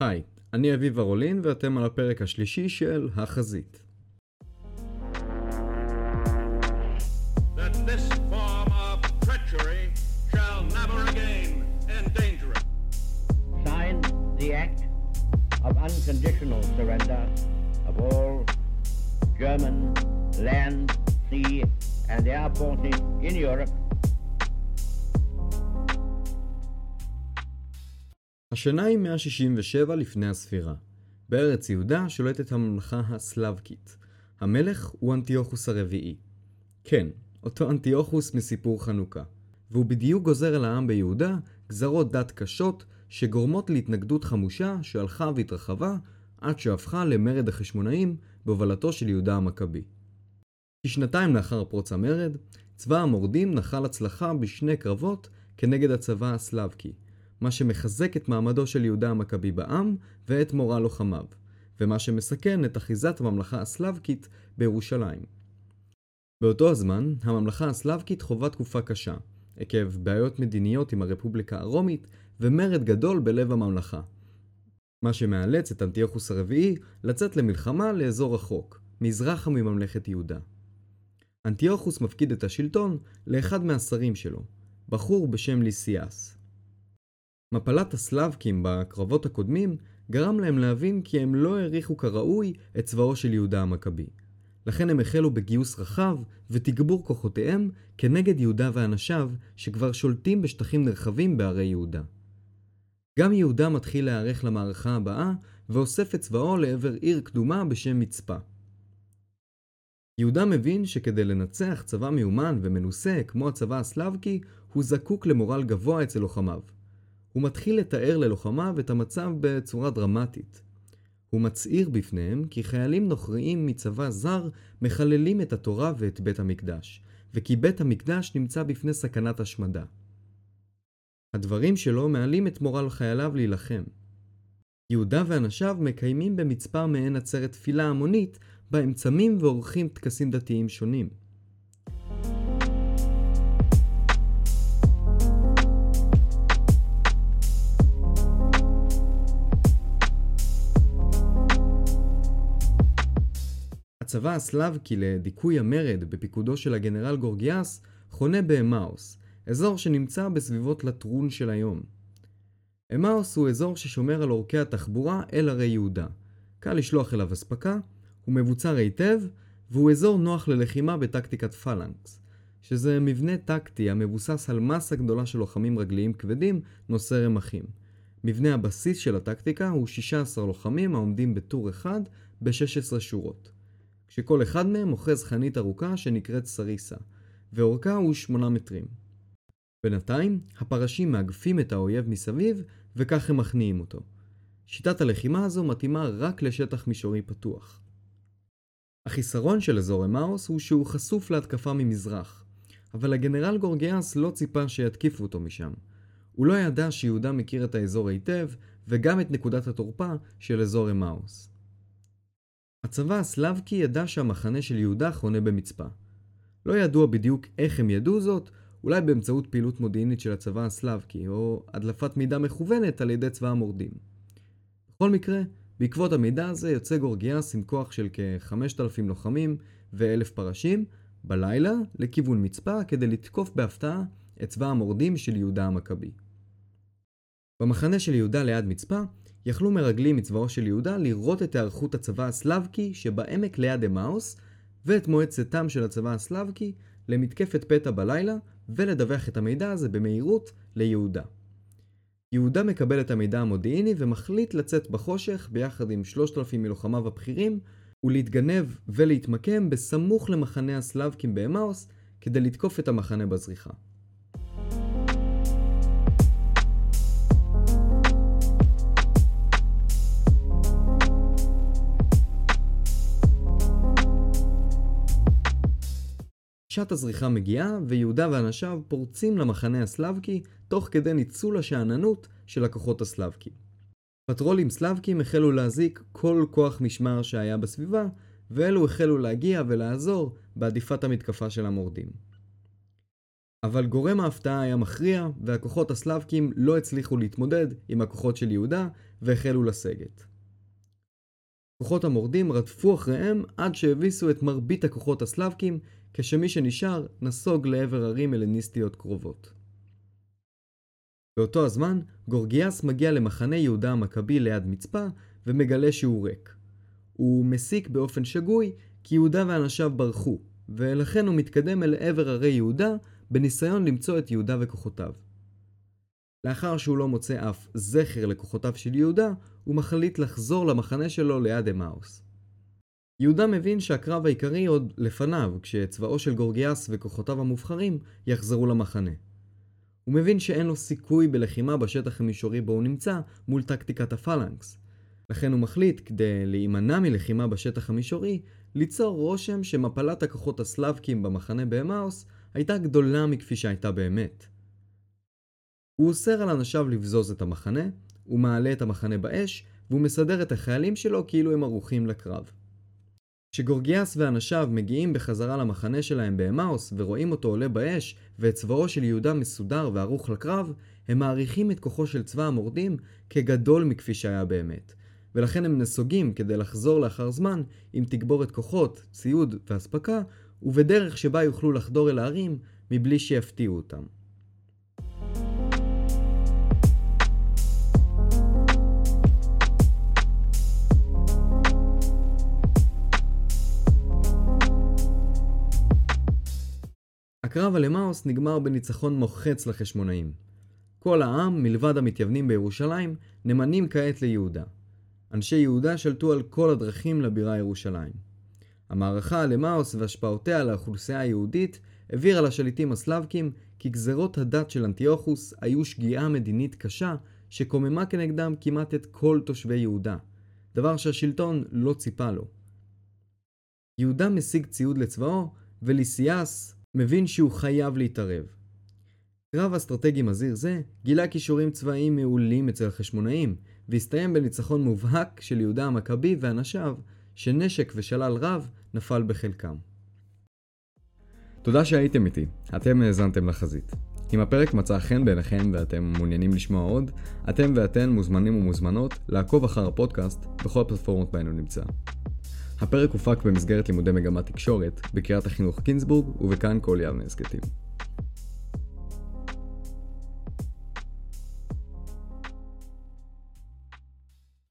היי, אני אביב ארולין ואתם על הפרק השלישי של החזית. that this form of treachery shall never again endanger it. signed the act of unconditional surrender of all German land, sea, and air forces in Europe השנה היא 167 לפני הספירה. בארץ יהודה שולטת הממלכה הסלבקית. המלך הוא אנטיוכוס הרביעי. כן, אותו אנטיוכוס מסיפור חנוכה. והוא בדיוק גוזר על העם ביהודה גזרות דת קשות שגורמות להתנגדות חמושה שהלכה והתרחבה עד שהפכה למרד החשמונאים בהובלתו של יהודה המכבי. כשנתיים לאחר פרוץ המרד, צבא המורדים נחל הצלחה בשני קרבות כנגד הצבא הסלבקי, מה שמחזק את מעמדו של יהודה המכבי בעם ואת מורל לוחמיו, ומה שמסכן את אחיזת הממלכה הסלבקית בירושלים. באותו הזמן, הממלכה הסלבקית חווה תקופה קשה, עקב בעיות מדיניות עם הרפובליקה הרומית ומרד גדול בלב הממלכה. מה שמאלץ את אנטיוכוס הרביעי לצאת למלחמה לאזור רחוק, מזרחה מממלכת יהודה. אנטיוכוס מפקיד את השלטון לאחד מהשרים שלו, בחור בשם ליסיאס. מפלת הסלבקים בקרבות הקודמים גרם להם להבין כי הם לא העריכו כראוי את צבאו של יהודה המכבי. לכן הם החלו בגיוס רחב ותגבור כוחותיהם כנגד יהודה ואנשיו שכבר שולטים בשטחים נרחבים בערי יהודה. גם יהודה מתחיל להיערך למערכה הבאה ואוסף את צבאו לעבר עיר קדומה בשם מצפה. יהודה מבין שכדי לנצח צבא מיומן ומנוסה כמו הצבא הסלבקי, הוא זקוק למורל גבוה אצל לוחמיו. הוא מתחיל לתאר ללוחמיו את המצב בצורה דרמטית. הוא מצהיר בפניהם כי חיילים נוכריים מצבא זר מחללים את התורה ואת בית המקדש, וכי בית המקדש נמצא בפני סכנת השמדה. הדברים שלו מעלים את מורל חייליו להילחם. יהודה ואנשיו מקיימים במצפה מעין עצרת תפילה המונית, בה הם צמים ועורכים טקסים דתיים שונים. הצבא הסלבקי לדיכוי המרד בפיקודו של הגנרל גורגיאס חונה באמאוס, אזור שנמצא בסביבות לטרון של היום. אמאוס הוא אזור ששומר על אורכי התחבורה אל ערי יהודה. קל לשלוח אליו אספקה, הוא מבוצר היטב, והוא אזור נוח ללחימה בטקטיקת פלנקס, שזה מבנה טקטי המבוסס על מסה גדולה של לוחמים רגליים כבדים נושאי רמחים. מבנה הבסיס של הטקטיקה הוא 16 לוחמים העומדים בטור אחד ב-16 שורות. כשכל אחד מהם אוחז חנית ארוכה שנקראת סריסה, ואורכה הוא 8 מטרים. בינתיים, הפרשים מאגפים את האויב מסביב, וכך הם מכניעים אותו. שיטת הלחימה הזו מתאימה רק לשטח מישורי פתוח. החיסרון של אזור אמאוס הוא שהוא חשוף להתקפה ממזרח, אבל הגנרל גורגיאס לא ציפה שיתקיפו אותו משם. הוא לא ידע שיהודה מכיר את האזור היטב, וגם את נקודת התורפה של אזור אמאוס. הצבא הסלבקי ידע שהמחנה של יהודה חונה במצפה. לא ידוע בדיוק איך הם ידעו זאת, אולי באמצעות פעילות מודיעינית של הצבא הסלבקי, או הדלפת מידע מכוונת על ידי צבא המורדים. בכל מקרה, בעקבות המידע הזה יוצא גורגיאס עם כוח של כ-5,000 לוחמים ו-1,000 פרשים, בלילה לכיוון מצפה כדי לתקוף בהפתעה את צבא המורדים של יהודה המכבי. במחנה של יהודה ליד מצפה, יכלו מרגלים מצבאו של יהודה לראות את היערכות הצבא הסלבקי שבעמק ליד אמאוס, ואת מועצתם של הצבא הסלבקי למתקפת פתע בלילה, ולדווח את המידע הזה במהירות ליהודה. יהודה מקבל את המידע המודיעיני ומחליט לצאת בחושך ביחד עם 3,000 מלוחמיו הבכירים ולהתגנב ולהתמקם בסמוך למחנה הסלבקים באמאוס כדי לתקוף את המחנה בזריחה. שעת הזריחה מגיעה, ויהודה ואנשיו פורצים למחנה הסלבקי, תוך כדי ניצול השאננות של הכוחות הסלבקי. פטרולים סלבקים החלו להזיק כל כוח משמר שהיה בסביבה, ואלו החלו להגיע ולעזור בעדיפת המתקפה של המורדים. אבל גורם ההפתעה היה מכריע, והכוחות הסלאבקים לא הצליחו להתמודד עם הכוחות של יהודה, והחלו לסגת. כוחות המורדים רדפו אחריהם עד שהביסו את מרבית הכוחות הסלאבקים, כשמי שנשאר נסוג לעבר ערים הלניסטיות קרובות. באותו הזמן, גורגיאס מגיע למחנה יהודה המכבי ליד מצפה, ומגלה שהוא ריק. הוא מסיק באופן שגוי כי יהודה ואנשיו ברחו, ולכן הוא מתקדם אל עבר ערי יהודה בניסיון למצוא את יהודה וכוחותיו. לאחר שהוא לא מוצא אף זכר לכוחותיו של יהודה, הוא מחליט לחזור למחנה שלו ליד אמאוס. יהודה מבין שהקרב העיקרי עוד לפניו, כשצבאו של גורגיאס וכוחותיו המובחרים יחזרו למחנה. הוא מבין שאין לו סיכוי בלחימה בשטח המישורי בו הוא נמצא מול טקטיקת הפלנקס. לכן הוא מחליט, כדי להימנע מלחימה בשטח המישורי, ליצור רושם שמפלת הכוחות הסלאבקים במחנה באמאוס הייתה גדולה מכפי שהייתה באמת. הוא אוסר על אנשיו לבזוז את המחנה, הוא מעלה את המחנה באש, והוא מסדר את החיילים שלו כאילו הם ערוכים לקרב. כשגורגיאס ואנשיו מגיעים בחזרה למחנה שלהם באמאוס ורואים אותו עולה באש ואת צבאו של יהודה מסודר וערוך לקרב, הם מעריכים את כוחו של צבא המורדים כגדול מכפי שהיה באמת, ולכן הם נסוגים כדי לחזור לאחר זמן עם תגבורת כוחות, ציוד ואספקה, ובדרך שבה יוכלו לחדור אל הערים מבלי שיפתיעו אותם. הקרב על אמאוס נגמר בניצחון מוחץ לחשמונאים. כל העם, מלבד המתייוונים בירושלים, נמנים כעת ליהודה. אנשי יהודה שלטו על כל הדרכים לבירה ירושלים. המערכה על אמאוס והשפעותיה על האוכלוסייה היהודית הבהירה לשליטים הסלאבקים כי גזרות הדת של אנטיוכוס היו שגיאה מדינית קשה שקוממה כנגדם כמעט את כל תושבי יהודה, דבר שהשלטון לא ציפה לו. יהודה משיג ציוד לצבאו, וליסיאס, מבין שהוא חייב להתערב. קרב אסטרטגי מזהיר זה גילה כישורים צבאיים מעולים אצל החשמונאים, והסתיים בניצחון מובהק של יהודה המכבי ואנשיו, שנשק ושלל רב נפל בחלקם. תודה שהייתם איתי, אתם האזנתם לחזית. אם הפרק מצא חן בעיניכם ואתם מעוניינים לשמוע עוד, אתם ואתן מוזמנים ומוזמנות לעקוב אחר הפודקאסט בכל הפלטפורמות בהן הוא נמצא. הפרק הופק במסגרת לימודי מגמת תקשורת בקריית החינוך קינסבורג ובכאן כל יבנה הסכתים.